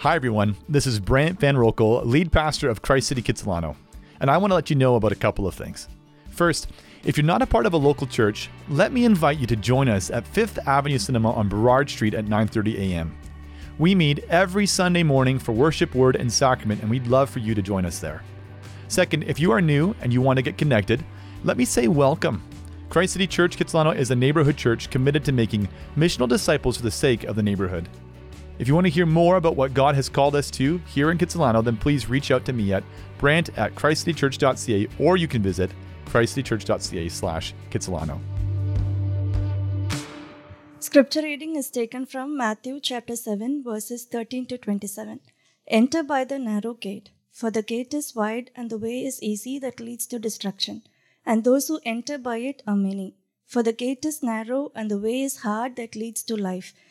Hi, everyone. This is Brant Van Rokel, lead pastor of Christ City Kitsilano, and I want to let you know about a couple of things. First, if you're not a part of a local church, let me invite you to join us at Fifth Avenue Cinema on Burrard Street at 9:30 a.m. We meet every Sunday morning for worship, word, and sacrament, and we'd love for you to join us there. Second, if you are new and you want to get connected, let me say welcome. Christ City Church Kitsilano is a neighborhood church committed to making missional disciples for the sake of the neighborhood. If you want to hear more about what God has called us to here in Kitsilano, then please reach out to me at brant at christcitychurch.ca or you can visit christcitychurch.ca slash Kitsilano. Scripture reading is taken from Matthew chapter 7, verses 13 to 27. Enter by the narrow gate, for the gate is wide and the way is easy that leads to destruction, and those who enter by it are many. For the gate is narrow and the way is hard that leads to life,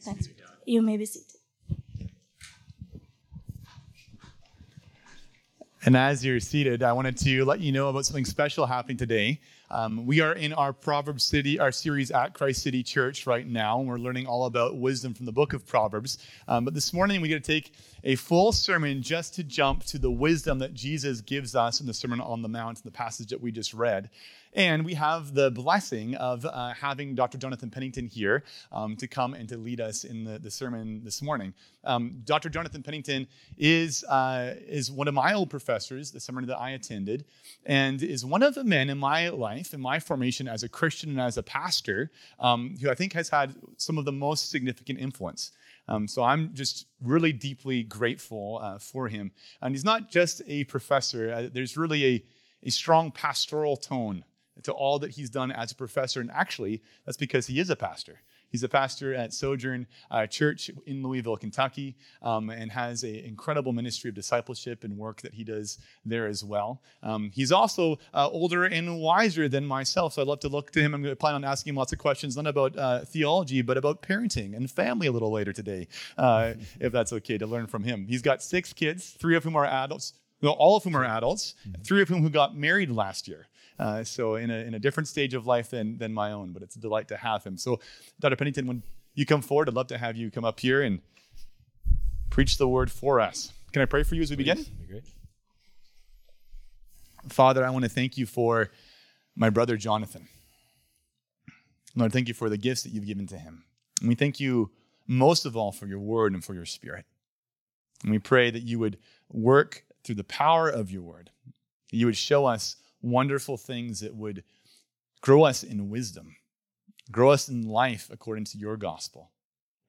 Thanks. You may be seated. And as you're seated, I wanted to let you know about something special happening today. Um, we are in our Proverbs City, our series at Christ City Church right now, and we're learning all about wisdom from the book of Proverbs. Um, but this morning, we get to take a full sermon just to jump to the wisdom that Jesus gives us in the Sermon on the Mount, the passage that we just read. And we have the blessing of uh, having Dr. Jonathan Pennington here um, to come and to lead us in the, the sermon this morning. Um, Dr. Jonathan Pennington is, uh, is one of my old professors, the seminary that I attended, and is one of the men in my life, in my formation as a Christian and as a pastor, um, who I think has had some of the most significant influence. Um, so I'm just really deeply grateful uh, for him. And he's not just a professor, uh, there's really a, a strong pastoral tone to all that he's done as a professor. And actually, that's because he is a pastor. He's a pastor at Sojourn uh, Church in Louisville, Kentucky, um, and has an incredible ministry of discipleship and work that he does there as well. Um, he's also uh, older and wiser than myself, so I'd love to look to him. I'm going to plan on asking him lots of questions, not about uh, theology, but about parenting and family a little later today, uh, if that's okay to learn from him. He's got six kids, three of whom are adults. Well, all of whom are adults, three of whom who got married last year. Uh, so in a, in a different stage of life than, than my own, but it's a delight to have him. So Dr. Pennington, when you come forward, I'd love to have you come up here and preach the word for us. Can I pray for you as we begin? great. Father, I want to thank you for my brother Jonathan. Lord, thank you for the gifts that you've given to him. And we thank you most of all for your word and for your spirit. And we pray that you would work through the power of your word, that you would show us wonderful things that would grow us in wisdom, grow us in life according to your gospel.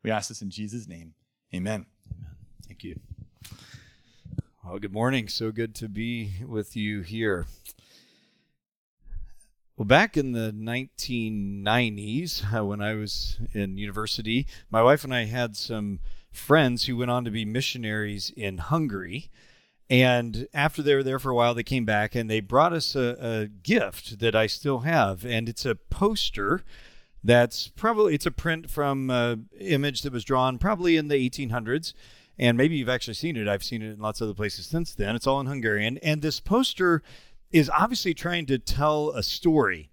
We ask this in Jesus' name. Amen. Thank you. Well, good morning. So good to be with you here. Well, back in the 1990s, uh, when I was in university, my wife and I had some friends who went on to be missionaries in Hungary. And after they were there for a while, they came back and they brought us a, a gift that I still have. And it's a poster that's probably it's a print from an image that was drawn probably in the 1800s and maybe you've actually seen it. I've seen it in lots of other places since then. It's all in Hungarian. And this poster is obviously trying to tell a story,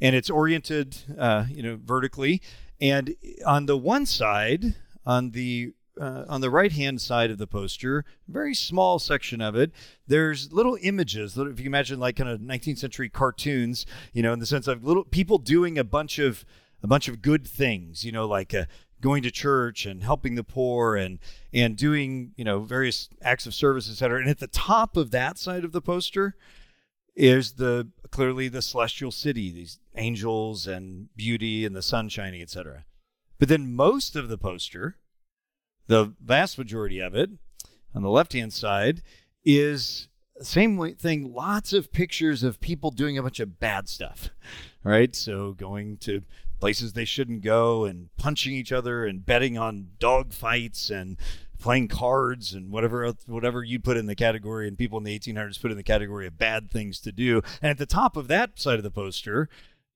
and it's oriented, uh, you know, vertically. And on the one side, on the uh, on the right hand side of the poster, very small section of it, there's little images. that If you imagine like kind of 19th century cartoons, you know, in the sense of little people doing a bunch of a bunch of good things, you know, like uh, going to church and helping the poor and and doing you know various acts of service, etc. And at the top of that side of the poster is the clearly the celestial city, these angels and beauty and the sun shining, etc. But then most of the poster the vast majority of it on the left hand side is same thing lots of pictures of people doing a bunch of bad stuff right? So going to places they shouldn't go and punching each other and betting on dog fights and playing cards and whatever whatever you put in the category and people in the 1800s put in the category of bad things to do. And at the top of that side of the poster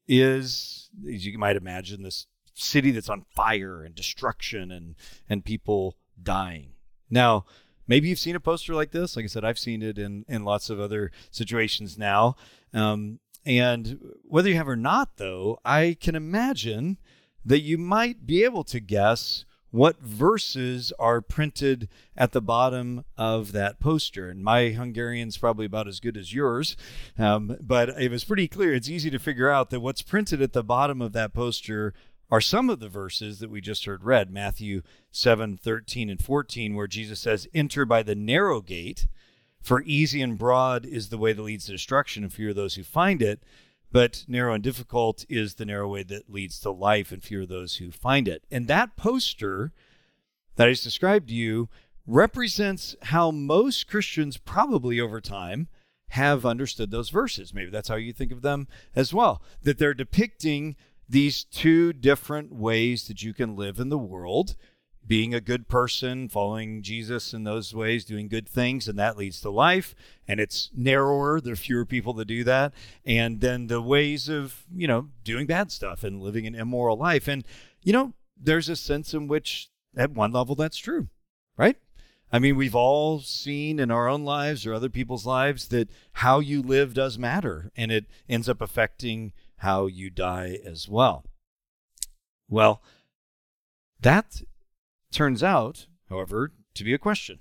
is as you might imagine this city that's on fire and destruction and and people dying. Now, maybe you've seen a poster like this. Like I said, I've seen it in in lots of other situations now. Um, and whether you have or not, though, I can imagine that you might be able to guess what verses are printed at the bottom of that poster. And my Hungarian's probably about as good as yours, um, but it was pretty clear. It's easy to figure out that what's printed at the bottom of that poster are some of the verses that we just heard read Matthew 7 13 and 14, where Jesus says, Enter by the narrow gate, for easy and broad is the way that leads to destruction, and few are those who find it. But narrow and difficult is the narrow way that leads to life, and few are those who find it. And that poster that I just described to you represents how most Christians probably over time have understood those verses. Maybe that's how you think of them as well. That they're depicting these two different ways that you can live in the world being a good person, following Jesus in those ways, doing good things, and that leads to life. And it's narrower. There are fewer people that do that. And then the ways of, you know, doing bad stuff and living an immoral life. And, you know, there's a sense in which, at one level, that's true, right? I mean, we've all seen in our own lives or other people's lives that how you live does matter, and it ends up affecting how you die as well. Well, that turns out, however, to be a question.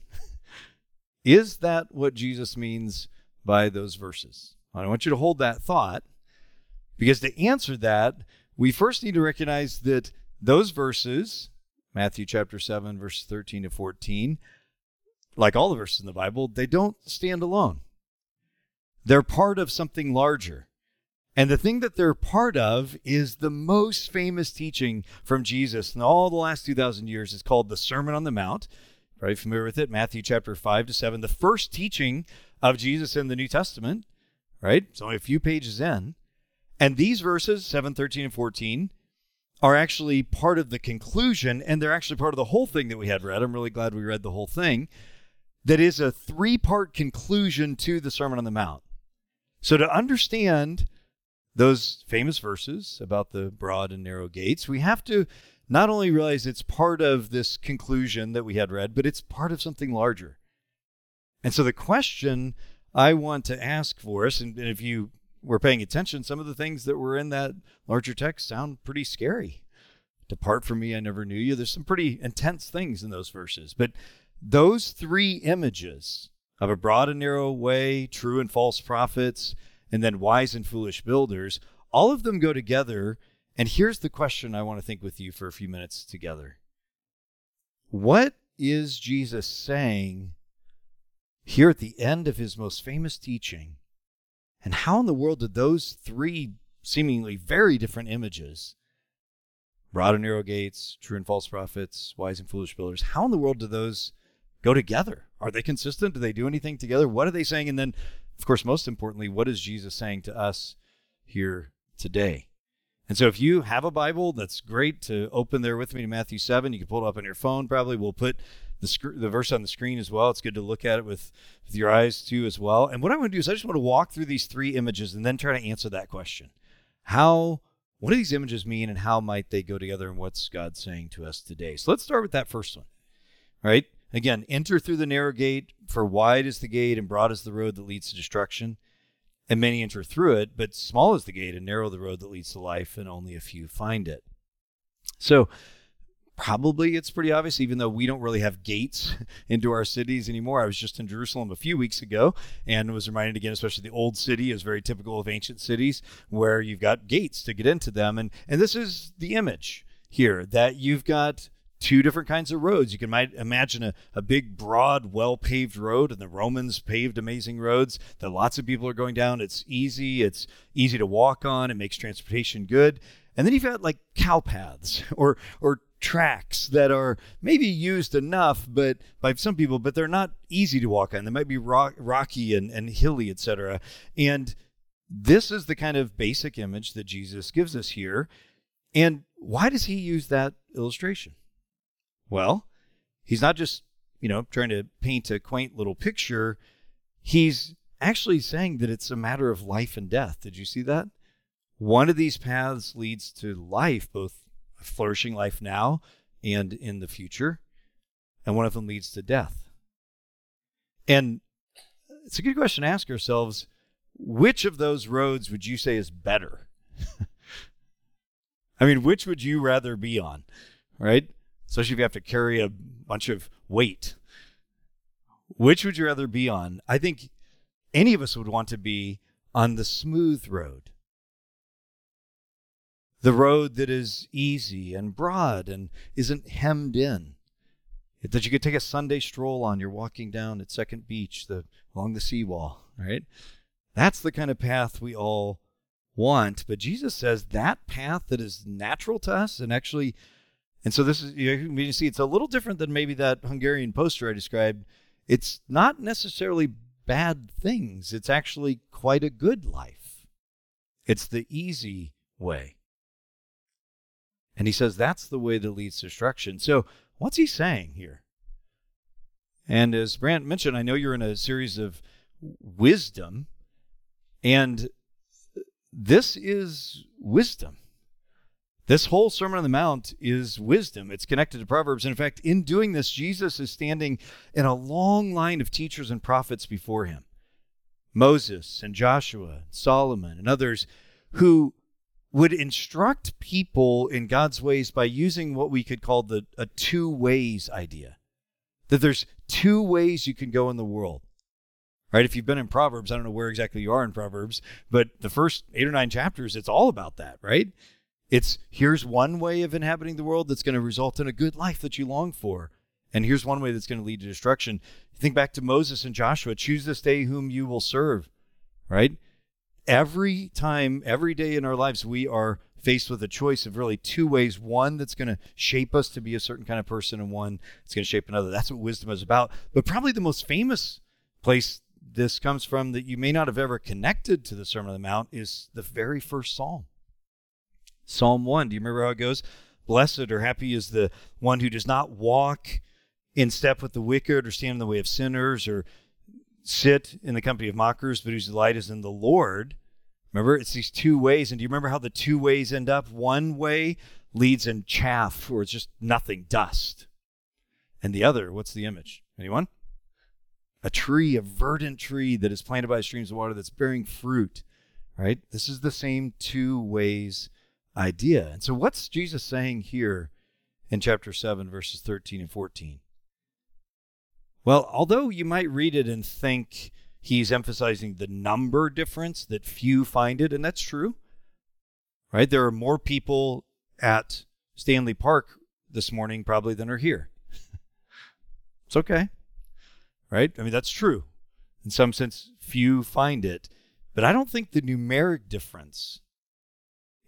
Is that what Jesus means by those verses? I want you to hold that thought because to answer that, we first need to recognize that those verses, Matthew chapter 7, verses 13 to 14, like all the verses in the Bible, they don't stand alone. They're part of something larger. And the thing that they're part of is the most famous teaching from Jesus in all the last 2,000 years. It's called the Sermon on the Mount. Probably familiar with it, Matthew chapter 5 to 7. The first teaching of Jesus in the New Testament, right? It's only a few pages in. And these verses, 7, 13, and 14, are actually part of the conclusion, and they're actually part of the whole thing that we had read. I'm really glad we read the whole thing. That is a three part conclusion to the Sermon on the Mount. So to understand those famous verses about the broad and narrow gates, we have to not only realize it's part of this conclusion that we had read, but it's part of something larger. And so the question I want to ask for us, and if you were paying attention, some of the things that were in that larger text sound pretty scary. Depart from me, I never knew you. There's some pretty intense things in those verses. But those three images of a broad and narrow way, true and false prophets, and then wise and foolish builders, all of them go together. And here's the question I want to think with you for a few minutes together. What is Jesus saying here at the end of his most famous teaching? And how in the world did those three seemingly very different images, broad and narrow gates, true and false prophets, wise and foolish builders, how in the world do those go together? Are they consistent? Do they do anything together? What are they saying? And then of course, most importantly, what is Jesus saying to us here today? And so, if you have a Bible, that's great to open there with me to Matthew 7. You can pull it up on your phone, probably. We'll put the, sc- the verse on the screen as well. It's good to look at it with, with your eyes too, as well. And what I want to do is, I just want to walk through these three images and then try to answer that question. How, what do these images mean, and how might they go together, and what's God saying to us today? So, let's start with that first one, right? Again, enter through the narrow gate, for wide is the gate and broad is the road that leads to destruction, and many enter through it, but small is the gate and narrow the road that leads to life, and only a few find it. So, probably it's pretty obvious, even though we don't really have gates into our cities anymore. I was just in Jerusalem a few weeks ago and was reminded again, especially the old city is very typical of ancient cities where you've got gates to get into them. And, and this is the image here that you've got two different kinds of roads. You can might imagine a, a big, broad, well paved road, and the Romans paved amazing roads that lots of people are going down. It's easy, it's easy to walk on, it makes transportation good. And then you've got like cow paths or or tracks that are maybe used enough but by some people but they're not easy to walk on they might be rock, rocky and, and hilly etc and this is the kind of basic image that jesus gives us here and why does he use that illustration well he's not just you know trying to paint a quaint little picture he's actually saying that it's a matter of life and death did you see that one of these paths leads to life both a flourishing life now and in the future, and one of them leads to death. And it's a good question to ask ourselves which of those roads would you say is better? I mean, which would you rather be on, right? Especially if you have to carry a bunch of weight. Which would you rather be on? I think any of us would want to be on the smooth road the road that is easy and broad and isn't hemmed in. That you could take a Sunday stroll on. You're walking down at Second Beach, the along the seawall, right? That's the kind of path we all want. But Jesus says that path that is natural to us and actually, and so this is you, you see, it's a little different than maybe that Hungarian poster I described. It's not necessarily bad things. It's actually quite a good life. It's the easy way. And he says that's the way that leads to destruction. So, what's he saying here? And as Brant mentioned, I know you're in a series of wisdom, and this is wisdom. This whole Sermon on the Mount is wisdom. It's connected to Proverbs. And in fact, in doing this, Jesus is standing in a long line of teachers and prophets before him Moses and Joshua, Solomon, and others who would instruct people in God's ways by using what we could call the a two ways idea. That there's two ways you can go in the world. Right? If you've been in Proverbs, I don't know where exactly you are in Proverbs, but the first 8 or 9 chapters it's all about that, right? It's here's one way of inhabiting the world that's going to result in a good life that you long for. And here's one way that's going to lead to destruction. Think back to Moses and Joshua, choose this day whom you will serve, right? every time, every day in our lives, we are faced with a choice of really two ways one that's going to shape us to be a certain kind of person, and one that's going to shape another. That's what wisdom is about. But probably the most famous place this comes from that you may not have ever connected to the Sermon on the Mount is the very first psalm. Psalm 1. Do you remember how it goes? Blessed or happy is the one who does not walk in step with the wicked or stand in the way of sinners or sit in the company of mockers, but whose delight is in the Lord. Remember, it's these two ways. And do you remember how the two ways end up? One way leads in chaff, or it's just nothing, dust. And the other, what's the image? Anyone? A tree, a verdant tree that is planted by streams of water that's bearing fruit, right? This is the same two ways idea. And so, what's Jesus saying here in chapter 7, verses 13 and 14? Well, although you might read it and think he's emphasizing the number difference that few find it, and that's true, right? There are more people at Stanley Park this morning probably than are here. it's okay, right? I mean, that's true. In some sense, few find it. But I don't think the numeric difference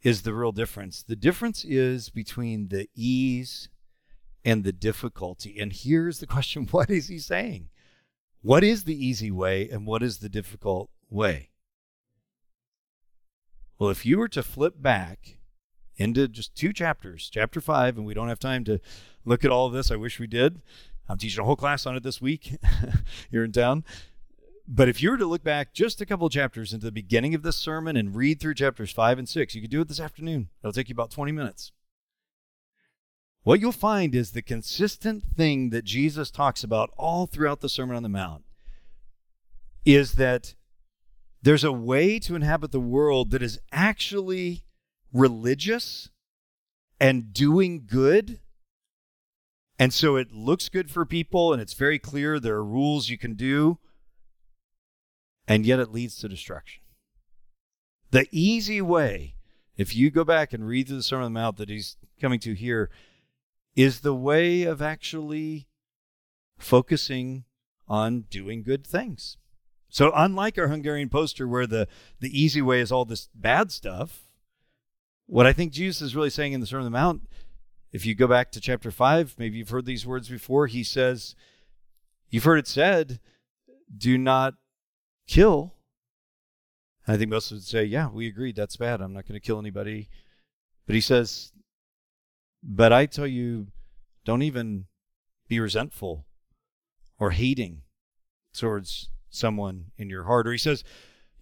is the real difference. The difference is between the ease and the difficulty. And here's the question what is he saying? What is the easy way and what is the difficult way? Well, if you were to flip back into just two chapters, chapter five, and we don't have time to look at all of this, I wish we did. I'm teaching a whole class on it this week here in town. But if you were to look back just a couple chapters into the beginning of this sermon and read through chapters five and six, you could do it this afternoon. It'll take you about 20 minutes. what you'll find is the consistent thing that Jesus talks about all throughout the Sermon on the Mount is that there's a way to inhabit the world that is actually religious and doing good. And so it looks good for people and it's very clear there are rules you can do. And yet it leads to destruction. The easy way, if you go back and read through the Sermon on the Mount that he's coming to here, is the way of actually focusing on doing good things. So unlike our Hungarian poster where the, the easy way is all this bad stuff, what I think Jesus is really saying in the Sermon on the Mount, if you go back to chapter 5, maybe you've heard these words before, he says, You've heard it said, do not kill. I think most would say, Yeah, we agreed, that's bad. I'm not going to kill anybody. But he says, But I tell you, don't even be resentful or hating towards someone in your heart. Or he says,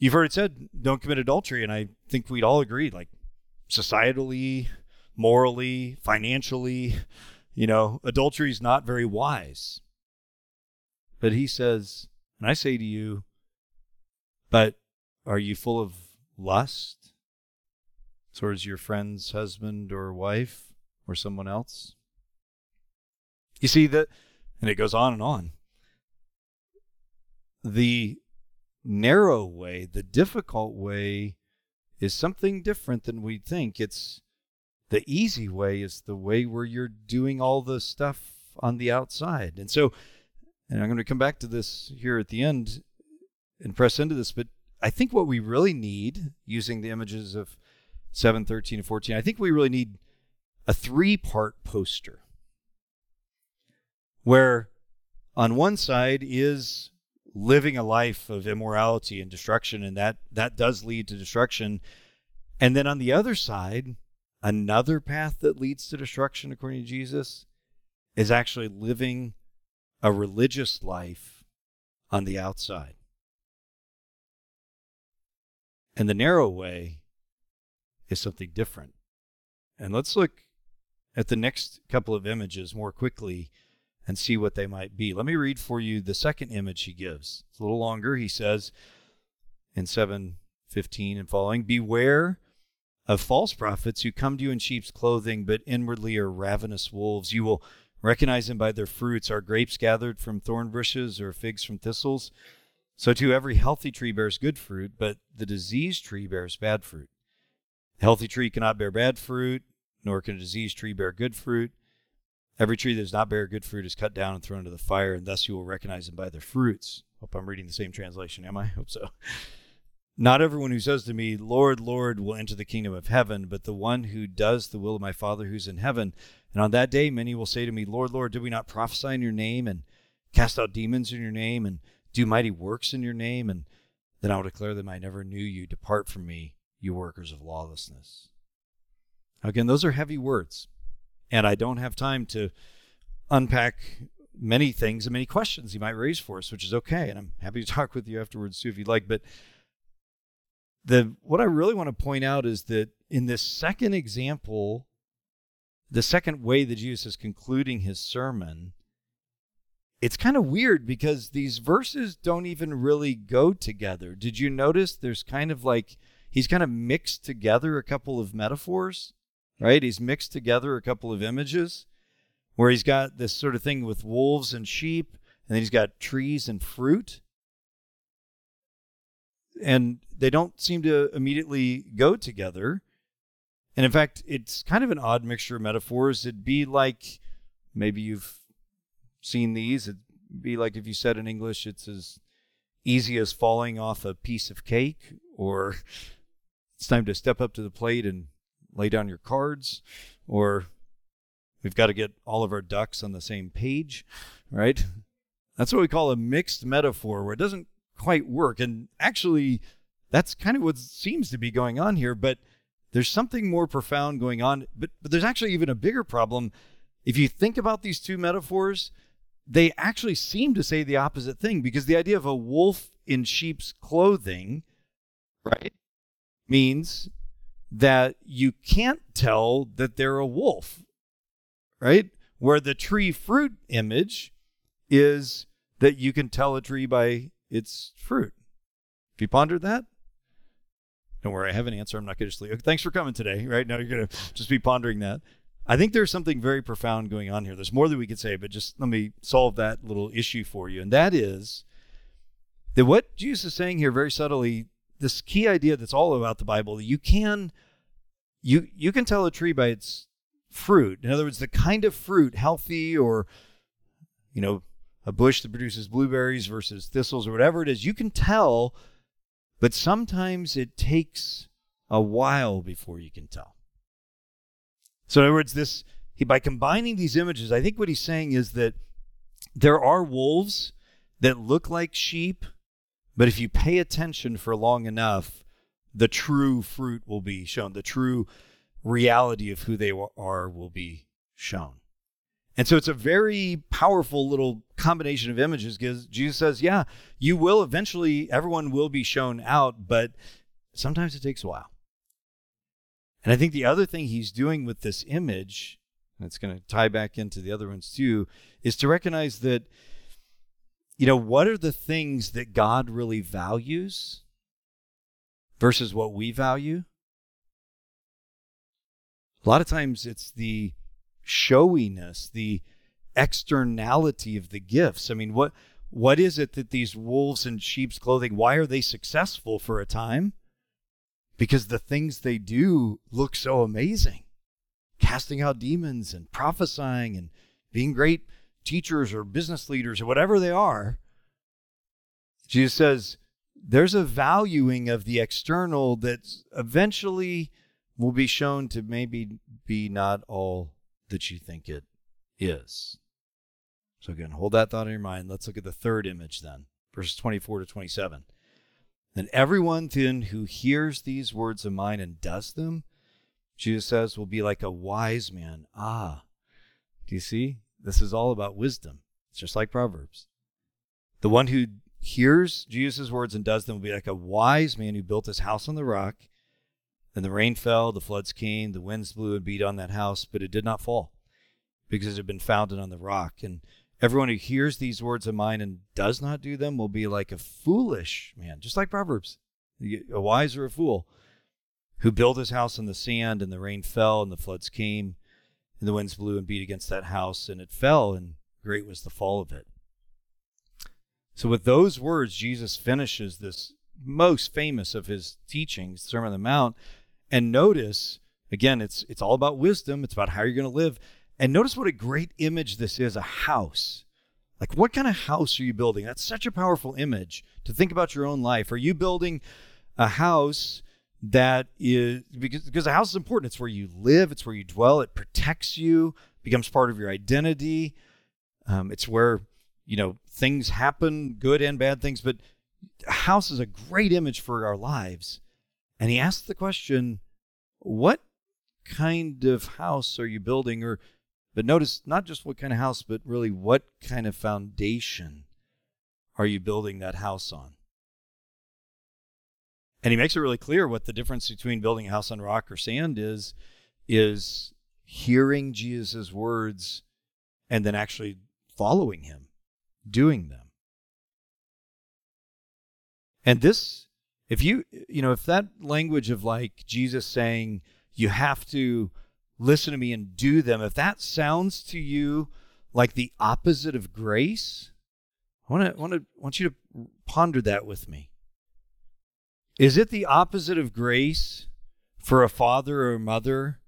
You've heard it said, don't commit adultery. And I think we'd all agree, like societally, morally, financially, you know, adultery is not very wise. But he says, and I say to you, but are you full of lust towards your friend's husband or wife or someone else? You see that, and it goes on and on the narrow way, the difficult way, is something different than we think. It's the easy way is the way where you're doing all the stuff on the outside. And so, and I'm going to come back to this here at the end and press into this, but I think what we really need, using the images of 7, 13, and 14, I think we really need a three part poster where on one side is living a life of immorality and destruction and that that does lead to destruction. And then on the other side another path that leads to destruction according to Jesus is actually living a religious life on the outside and the narrow way is something different and let's look at the next couple of images more quickly and see what they might be. Let me read for you the second image he gives. It's a little longer. He says in 7:15 and following, "Beware of false prophets who come to you in sheep's clothing, but inwardly are ravenous wolves. You will recognize them by their fruits. Are grapes gathered from thorn bushes or figs from thistles? So too every healthy tree bears good fruit, but the diseased tree bears bad fruit. A healthy tree cannot bear bad fruit, nor can a diseased tree bear good fruit. Every tree that does not bear good fruit is cut down and thrown into the fire, and thus you will recognize them by their fruits. Hope I'm reading the same translation, am I? Hope so. Not everyone who says to me, Lord, Lord, will enter the kingdom of heaven, but the one who does the will of my Father who's in heaven. And on that day, many will say to me, Lord, Lord, did we not prophesy in your name and cast out demons in your name and do mighty works in your name? And then I will declare them I never knew you. Depart from me, you workers of lawlessness. Again, those are heavy words and I don't have time to unpack many things and many questions you might raise for us, which is okay. And I'm happy to talk with you afterwards too if you'd like. But the what I really want to point out is that in this second example, the second way that Jesus is concluding his sermon, it's kind of weird because these verses don't even really go together. Did you notice there's kind of like he's kind of mixed together a couple of metaphors? right? He's mixed together a couple of images where he's got this sort of thing with wolves and sheep, and then he's got trees and fruit. And they don't seem to immediately go together. And in fact, it's kind of an odd mixture of metaphors. It'd be like maybe you've seen these. It'd be like if you said in English, it's as easy as falling off a piece of cake, or it's time to step up to the plate and lay down your cards, or we've got to get all of our ducks on the same page, right? That's what we call a mixed metaphor, where it doesn't quite work. And actually, that's kind of what seems to be going on here, but there's something more profound going on. But, but there's actually even a bigger problem. If you think about these two metaphors, they actually seem to say the opposite thing because the idea of a wolf in sheep's clothing, right, means that you can't tell that they're a wolf, right? Where the tree fruit image is that you can tell a tree by its fruit. Have you pondered that? Don't worry, I have an answer. I'm not going to just leave. Thanks for coming today. Right now, you're going to just be pondering that. I think there's something very profound going on here. There's more that we could say, but just let me solve that little issue for you. And that is that what Jesus is saying here very subtly, this key idea that's all about the Bible, you can you you can tell a tree by its fruit. In other words, the kind of fruit, healthy or you know, a bush that produces blueberries versus thistles or whatever it is, you can tell, but sometimes it takes a while before you can tell. So, in other words, this he, by combining these images, I think what he's saying is that there are wolves that look like sheep, but if you pay attention for long enough, the true fruit will be shown. The true reality of who they are will be shown. And so it's a very powerful little combination of images because Jesus says, yeah, you will eventually, everyone will be shown out, but sometimes it takes a while. And I think the other thing he's doing with this image, and it's going to tie back into the other ones too, is to recognize that, you know, what are the things that God really values versus what we value? A lot of times it's the showiness, the externality of the gifts. I mean, what what is it that these wolves in sheep's clothing, why are they successful for a time? Because the things they do look so amazing casting out demons and prophesying and being great teachers or business leaders or whatever they are. Jesus says there's a valuing of the external that eventually will be shown to maybe be not all that you think it is. So, again, hold that thought in your mind. Let's look at the third image then, verses 24 to 27. Then everyone then who hears these words of mine and does them, Jesus says, will be like a wise man. Ah, do you see? This is all about wisdom. It's just like Proverbs. The one who hears Jesus' words and does them will be like a wise man who built his house on the rock. Then the rain fell, the floods came, the winds blew and beat on that house, but it did not fall because it had been founded on the rock. And Everyone who hears these words of mine and does not do them will be like a foolish man, just like Proverbs, a wise or a fool, who built his house on the sand, and the rain fell, and the floods came, and the winds blew and beat against that house, and it fell, and great was the fall of it. So, with those words, Jesus finishes this most famous of his teachings, Sermon on the Mount. And notice, again, it's it's all about wisdom. It's about how you're going to live. And notice what a great image this is a house. Like, what kind of house are you building? That's such a powerful image to think about your own life. Are you building a house that is because, because a house is important? It's where you live, it's where you dwell, it protects you, becomes part of your identity. Um, it's where, you know, things happen, good and bad things. But a house is a great image for our lives. And he asks the question, what kind of house are you building? Or but notice not just what kind of house, but really what kind of foundation are you building that house on? And he makes it really clear what the difference between building a house on rock or sand is is hearing Jesus' words and then actually following him, doing them. And this if you you know if that language of like Jesus saying you have to listen to me and do them, if that sounds to you like the opposite of grace, I want to want to want you to ponder that with me. Is it the opposite of grace for a father or mother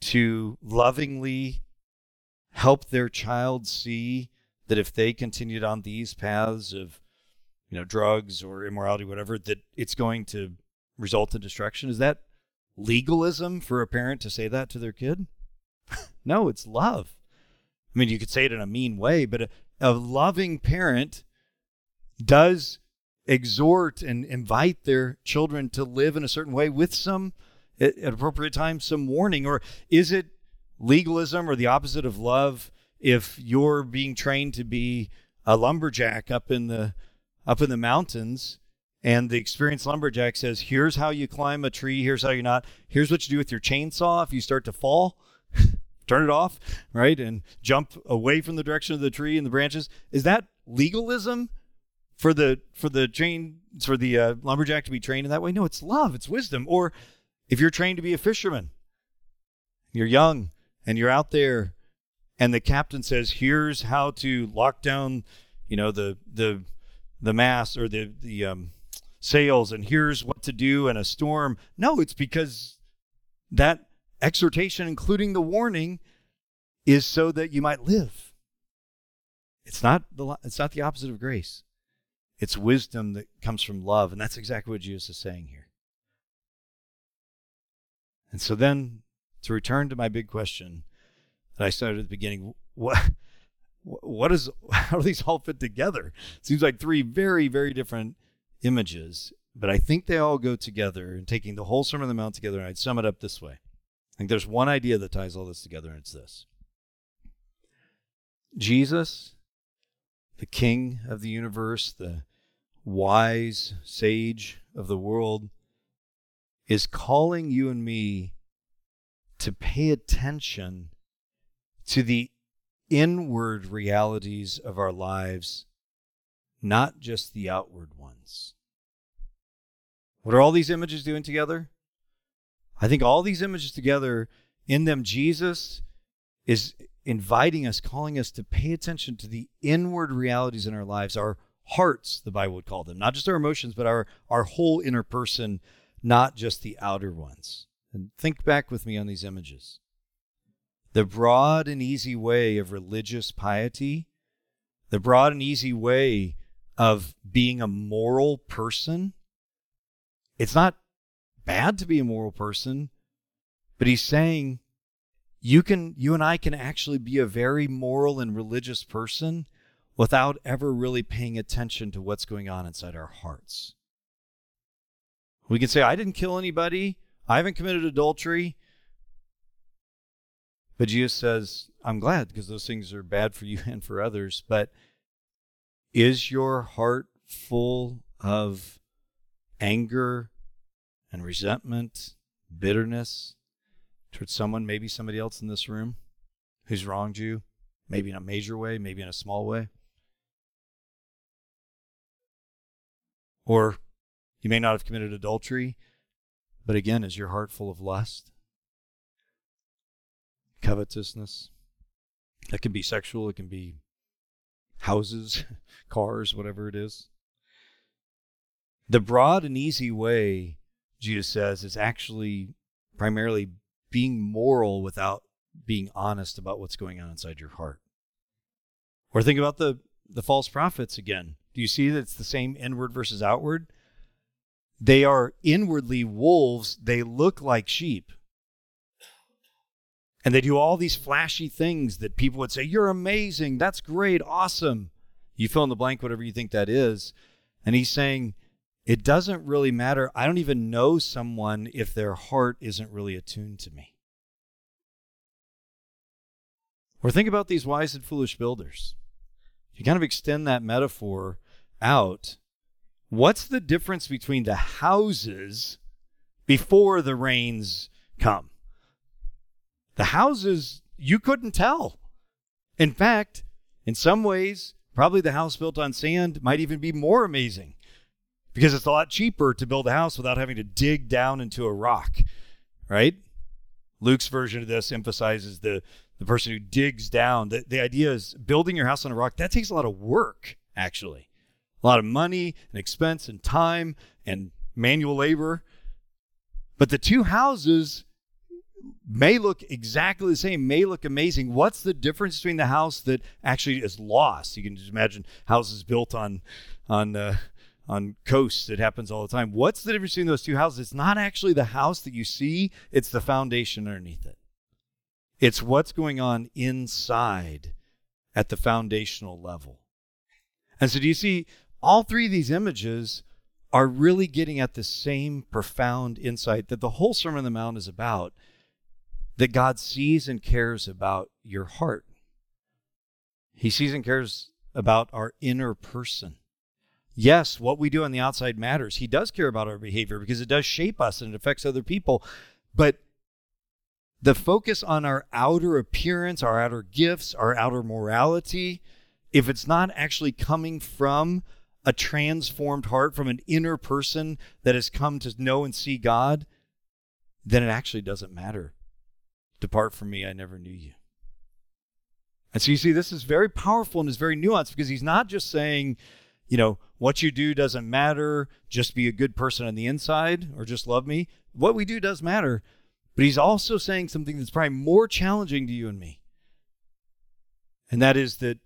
to lovingly help their child see that if they continued on these paths of you know drugs or immorality whatever that it's going to result in destruction is that legalism for a parent to say that to their kid? no, it's love. I mean, you could say it in a mean way, but a, a loving parent does exhort and invite their children to live in a certain way with some, at, at appropriate times, some warning. Or is it legalism or the opposite of love if you're being trained to be a lumberjack up in the up in the mountains and the experienced lumberjack says, Here's how you climb a tree. Here's how you're not. Here's what you do with your chainsaw if you start to fall. turn it off, right? And jump away from the direction of the tree and the branches. Is that legalism for the for the train for the uh, lumberjack to be trained in that way? No, it's love, it's wisdom. Or if you're trained to be a fisherman, you're young and you're out there and the captain says, "Here's how to lock down, you know, the the the mast or the the um, sails, and here's what to do in a storm." No, it's because that exhortation, including the warning, is so that you might live. It's not the it's not the opposite of grace. It's wisdom that comes from love, and that's exactly what Jesus is saying here. And so then, to return to my big question that I started at the beginning, what what is how do these all fit together? Seems like three very very different images, but I think they all go together. And taking the whole Sermon on the Mount together, and I'd sum it up this way: I think there's one idea that ties all this together, and it's this: Jesus, the King of the universe, the wise sage of the world, is calling you and me to pay attention to the inward realities of our lives, not just the outward ones. What are all these images doing together? I think all these images together, in them, Jesus is inviting us, calling us to pay attention to the inward realities in our lives, our hearts, the Bible would call them, not just our emotions, but our, our whole inner person, not just the outer ones. And think back with me on these images. The broad and easy way of religious piety, the broad and easy way of being a moral person, it's not bad to be a moral person, but he's saying you can you and I can actually be a very moral and religious person without ever really paying attention to what's going on inside our hearts. We can say I didn't kill anybody, I haven't committed adultery. But Jesus says, I'm glad because those things are bad for you and for others. But is your heart full of anger and resentment, bitterness towards someone, maybe somebody else in this room who's wronged you, maybe in a major way, maybe in a small way? Or you may not have committed adultery, but again, is your heart full of lust? Covetousness? That can be sexual, it can be houses, cars, whatever it is. The broad and easy way, Jesus says, is actually primarily being moral without being honest about what's going on inside your heart. Or think about the, the false prophets again. Do you see that it's the same inward versus outward? They are inwardly wolves. They look like sheep. And they do all these flashy things that people would say, You're amazing. That's great. Awesome. You fill in the blank, whatever you think that is. And he's saying, It doesn't really matter. I don't even know someone if their heart isn't really attuned to me. Or think about these wise and foolish builders. If you kind of extend that metaphor out, what's the difference between the houses before the rains come? The houses, you couldn't tell. In fact, in some ways, probably the house built on sand might even be more amazing because it's a lot cheaper to build a house without having to dig down into a rock, right? Luke's version of this emphasizes the the person who digs down. The, the idea is building your house on a rock, that takes a lot of work, actually a lot of money and expense and time and manual labor. But the two houses may look exactly the same, may look amazing. What's the difference between the house that actually is lost? You can just imagine houses built on on uh, on coasts. It happens all the time. What's the difference between those two houses? It's not actually the house that you see; it's the foundation underneath it. It's what's going on inside at the foundational level. And so, do you see all three of these images are really getting at the same profound insight that the whole Sermon on the Mount is about that God sees and cares about your heart. He sees and cares about our inner person. Yes, what we do on the outside matters. He does care about our behavior because it does shape us and it affects other people. But the focus on our outer appearance, our outer gifts, our outer morality, if it's not actually coming from a transformed heart, from an inner person that has come to know and see God, then it actually doesn't matter. Depart from me, I never knew you. And so you see, this is very powerful and is very nuanced because he's not just saying, you know, what you do doesn't matter, just be a good person on the inside or just love me. What we do does matter. But he's also saying something that's probably more challenging to you and me. And that is that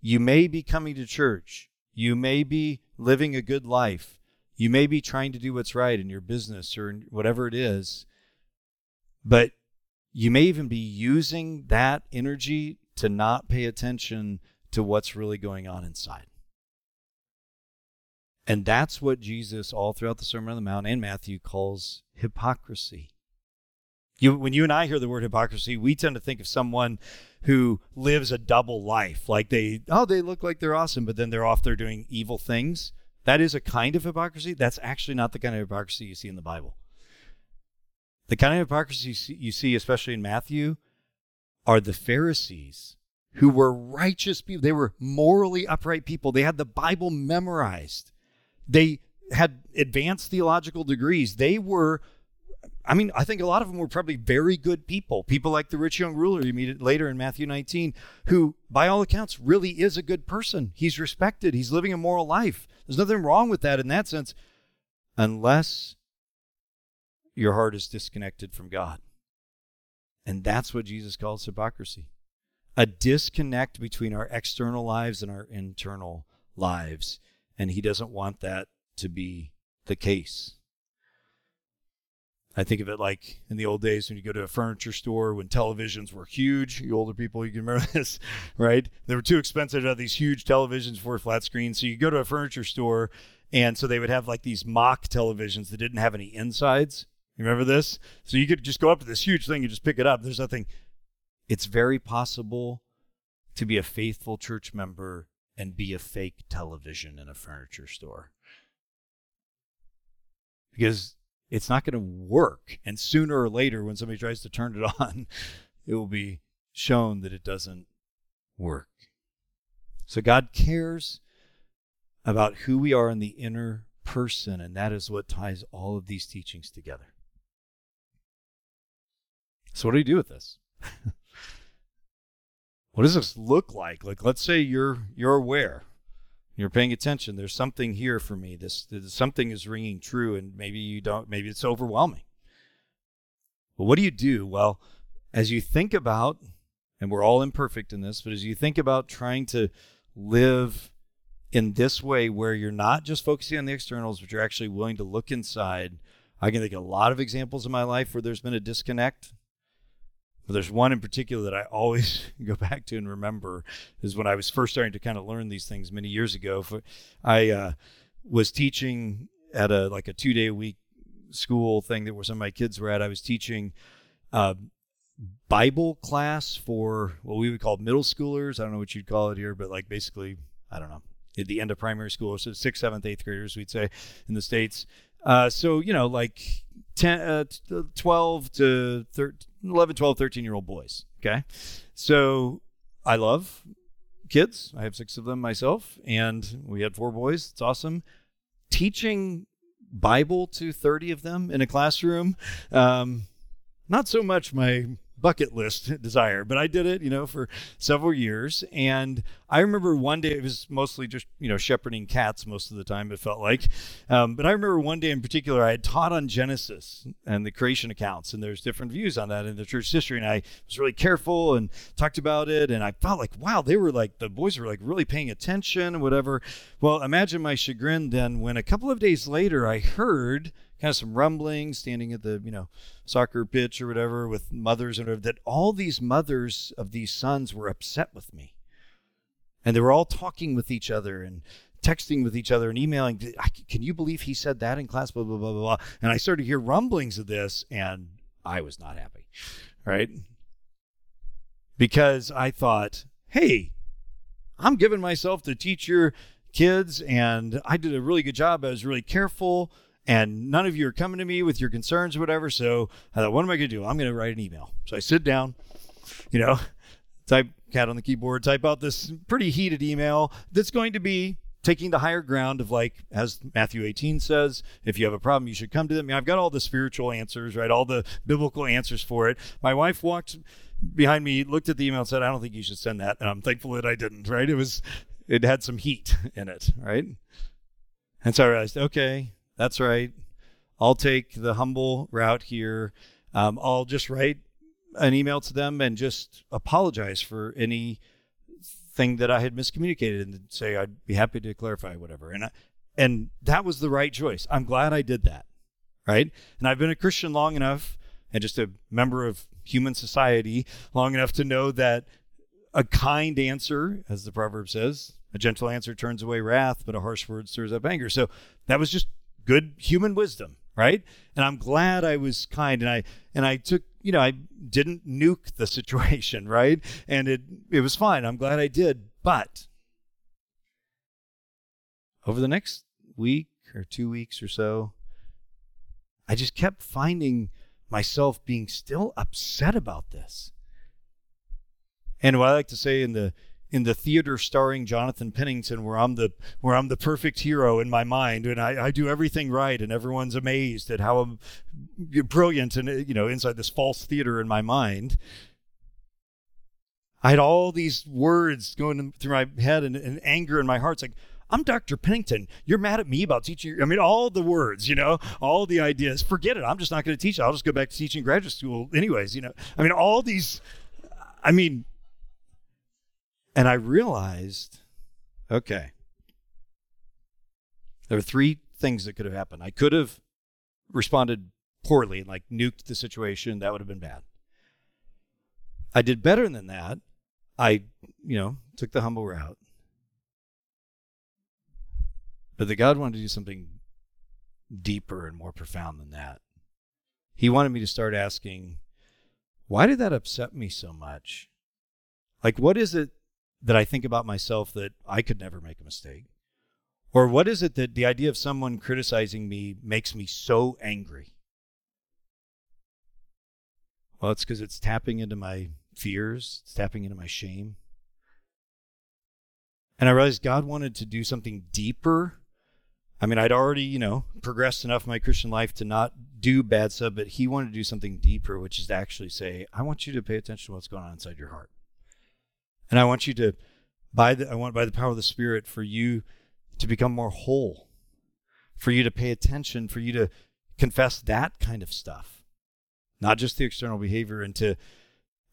you may be coming to church, you may be living a good life, you may be trying to do what's right in your business or whatever it is, but you may even be using that energy to not pay attention to what's really going on inside. And that's what Jesus, all throughout the Sermon on the Mount and Matthew, calls hypocrisy. You, when you and I hear the word hypocrisy, we tend to think of someone who lives a double life. Like they, oh, they look like they're awesome, but then they're off there doing evil things. That is a kind of hypocrisy. That's actually not the kind of hypocrisy you see in the Bible. The kind of hypocrisy you see, especially in Matthew, are the Pharisees who were righteous people. They were morally upright people. They had the Bible memorized. They had advanced theological degrees. They were I mean, I think a lot of them were probably very good people. People like the rich young ruler you meet later in Matthew 19, who, by all accounts, really is a good person. He's respected. He's living a moral life. There's nothing wrong with that in that sense, unless your heart is disconnected from God. And that's what Jesus calls hypocrisy a disconnect between our external lives and our internal lives. And he doesn't want that to be the case. I think of it like in the old days when you go to a furniture store when televisions were huge. You older people, you can remember this, right? They were too expensive to have these huge televisions for flat screens. So you go to a furniture store, and so they would have like these mock televisions that didn't have any insides. You remember this? So you could just go up to this huge thing and just pick it up. There's nothing. It's very possible to be a faithful church member and be a fake television in a furniture store. Because it's not going to work. And sooner or later, when somebody tries to turn it on, it will be shown that it doesn't work. So God cares about who we are in the inner person, and that is what ties all of these teachings together. So, what do you do with this? what does this look like? Like, let's say you're you're aware. You're paying attention. There's something here for me. This, this, something is ringing true and maybe you don't maybe it's overwhelming. But what do you do? Well as you think about and we're all imperfect in this but as you think about trying to live in this way where you're not just focusing on the externals but you're actually willing to look inside i can think of a lot of examples in my life where there's been a disconnect but there's one in particular that I always go back to and remember is when I was first starting to kind of learn these things many years ago. I uh, was teaching at a like a two day a week school thing that where some of my kids were at. I was teaching uh, Bible class for what we would call middle schoolers. I don't know what you'd call it here, but like basically, I don't know, at the end of primary school, so sixth, seventh, eighth graders, we'd say in the states. Uh, so you know, like 10, uh, 12 to 13, 11, 12, 13 year old boys. Okay. So I love kids. I have six of them myself, and we had four boys. It's awesome. Teaching Bible to 30 of them in a classroom, um, not so much my bucket list desire, but I did it, you know, for several years. And I remember one day it was mostly just, you know, shepherding cats most of the time, it felt like. Um, but I remember one day in particular, I had taught on Genesis and the creation accounts, and there's different views on that in the church history. And I was really careful and talked about it. And I felt like, wow, they were like, the boys were like really paying attention and whatever. Well, imagine my chagrin then when a couple of days later I heard kind of some rumbling, standing at the you know soccer pitch or whatever with mothers and whatever, that all these mothers of these sons were upset with me, and they were all talking with each other and texting with each other and emailing. Can you believe he said that in class? Blah blah blah blah blah. And I started to hear rumblings of this, and I was not happy, right? Because I thought, hey, I'm giving myself to teach your kids, and I did a really good job. I was really careful and none of you are coming to me with your concerns or whatever. So I thought, what am I going to do? I'm going to write an email. So I sit down, you know, type cat on the keyboard, type out this pretty heated email that's going to be taking the higher ground of like as Matthew 18 says, if you have a problem, you should come to them. I've got all the spiritual answers, right? All the biblical answers for it. My wife walked behind me, looked at the email and said, I don't think you should send that. And I'm thankful that I didn't, right? It was it had some heat in it, right? And so I realized, okay, that's right. I'll take the humble route here. Um, I'll just write an email to them and just apologize for any thing that I had miscommunicated and say I'd be happy to clarify whatever. And I, and that was the right choice. I'm glad I did that. Right? And I've been a Christian long enough and just a member of human society long enough to know that a kind answer, as the proverb says, a gentle answer turns away wrath, but a harsh word stirs up anger. So that was just good human wisdom, right? And I'm glad I was kind and I and I took you know, I didn't nuke the situation, right? And it it was fine. I'm glad I did. But over the next week or two weeks or so, I just kept finding myself being still upset about this. And what I like to say in the in the theater starring Jonathan Pennington, where I'm the where I'm the perfect hero in my mind, and I, I do everything right, and everyone's amazed at how I'm brilliant, and you know, inside this false theater in my mind. I had all these words going through my head and, and anger in my heart. It's like, I'm Dr. Pennington. You're mad at me about teaching. I mean, all the words, you know, all the ideas. Forget it. I'm just not going to teach. I'll just go back to teaching graduate school, anyways. You know, I mean, all these. I mean, and I realized, okay, there are three things that could have happened. I could have responded poorly and like nuked the situation. That would have been bad. I did better than that. I, you know, took the humble route. But that God wanted to do something deeper and more profound than that. He wanted me to start asking, why did that upset me so much? Like, what is it that I think about myself that I could never make a mistake? Or what is it that the idea of someone criticizing me makes me so angry? Well, it's because it's tapping into my fears, it's tapping into my shame. And I realized God wanted to do something deeper. I mean, I'd already, you know, progressed enough in my Christian life to not do bad stuff, but He wanted to do something deeper, which is to actually say, I want you to pay attention to what's going on inside your heart. And I want you to, by the, I want by the power of the Spirit, for you to become more whole, for you to pay attention, for you to confess that kind of stuff, not just the external behavior, and to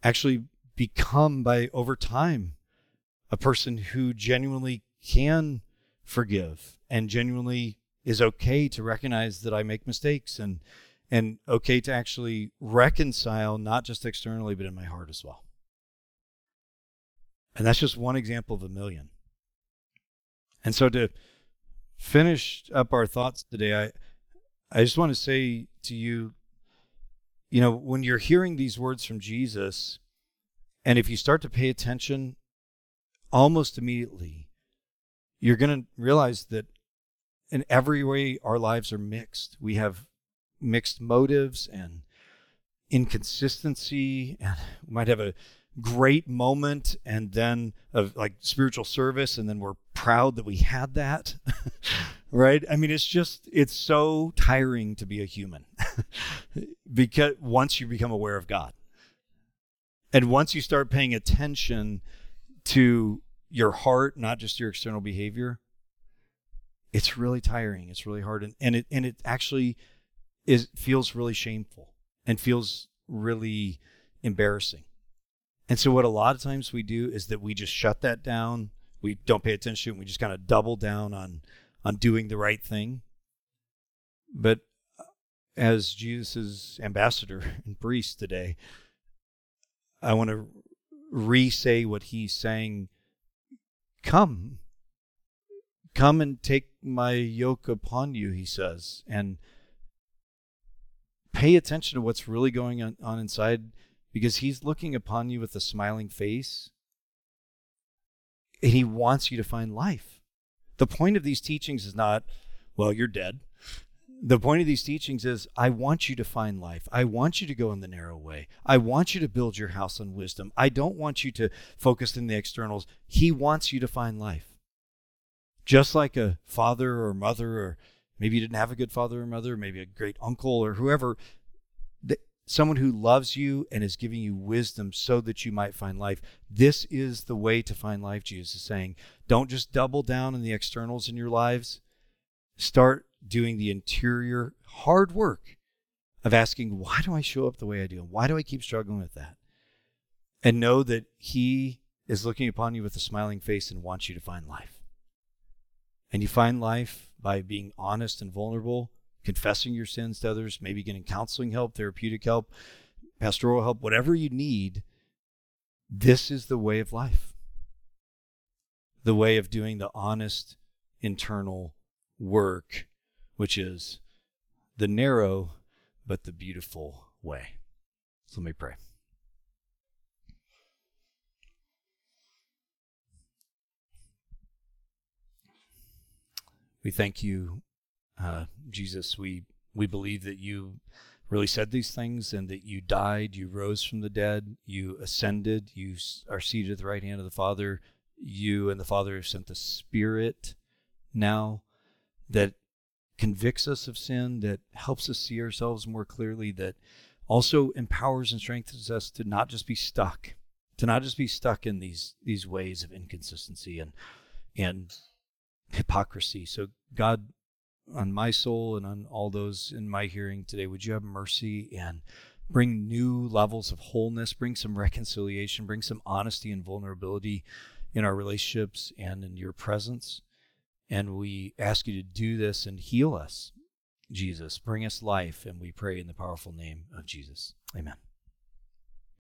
actually become by over time a person who genuinely can forgive and genuinely is okay to recognize that I make mistakes and and okay to actually reconcile not just externally but in my heart as well. And that's just one example of a million. And so to finish up our thoughts today, I I just want to say to you, you know, when you're hearing these words from Jesus, and if you start to pay attention almost immediately, you're going to realize that in every way our lives are mixed. We have mixed motives and inconsistency, and we might have a great moment and then of like spiritual service and then we're proud that we had that right? I mean it's just it's so tiring to be a human because once you become aware of god. And once you start paying attention to your heart not just your external behavior it's really tiring it's really hard and, and it and it actually is feels really shameful and feels really embarrassing and so, what a lot of times we do is that we just shut that down. We don't pay attention. And we just kind of double down on on doing the right thing. But uh, as Jesus' ambassador and priest today, I want to re say what he's saying Come, come and take my yoke upon you, he says, and pay attention to what's really going on, on inside because he's looking upon you with a smiling face and he wants you to find life. The point of these teachings is not, well, you're dead. the point of these teachings is I want you to find life. I want you to go in the narrow way. I want you to build your house on wisdom. I don't want you to focus in the externals. He wants you to find life. Just like a father or mother, or maybe you didn't have a good father or mother, maybe a great uncle or whoever, someone who loves you and is giving you wisdom so that you might find life. This is the way to find life, Jesus is saying. Don't just double down on the externals in your lives. Start doing the interior hard work of asking, why do I show up the way I do? Why do I keep struggling with that? And know that He is looking upon you with a smiling face and wants you to find life. And you find life by being honest and vulnerable confessing your sins to others, maybe getting counseling help, therapeutic help, pastoral help, whatever you need, this is the way of life. The way of doing the honest internal work, which is the narrow but the beautiful way. So let me pray. We thank you uh, Jesus, we we believe that you really said these things and that you died, you rose from the dead, you ascended, you are seated at the right hand of the Father. You and the Father have sent the Spirit now that convicts us of sin, that helps us see ourselves more clearly, that also empowers and strengthens us to not just be stuck, to not just be stuck in these these ways of inconsistency and and hypocrisy. So God, on my soul and on all those in my hearing today. Would you have mercy and bring new levels of wholeness, bring some reconciliation, bring some honesty and vulnerability in our relationships and in your presence? And we ask you to do this and heal us, Jesus. Bring us life, and we pray in the powerful name of Jesus. Amen.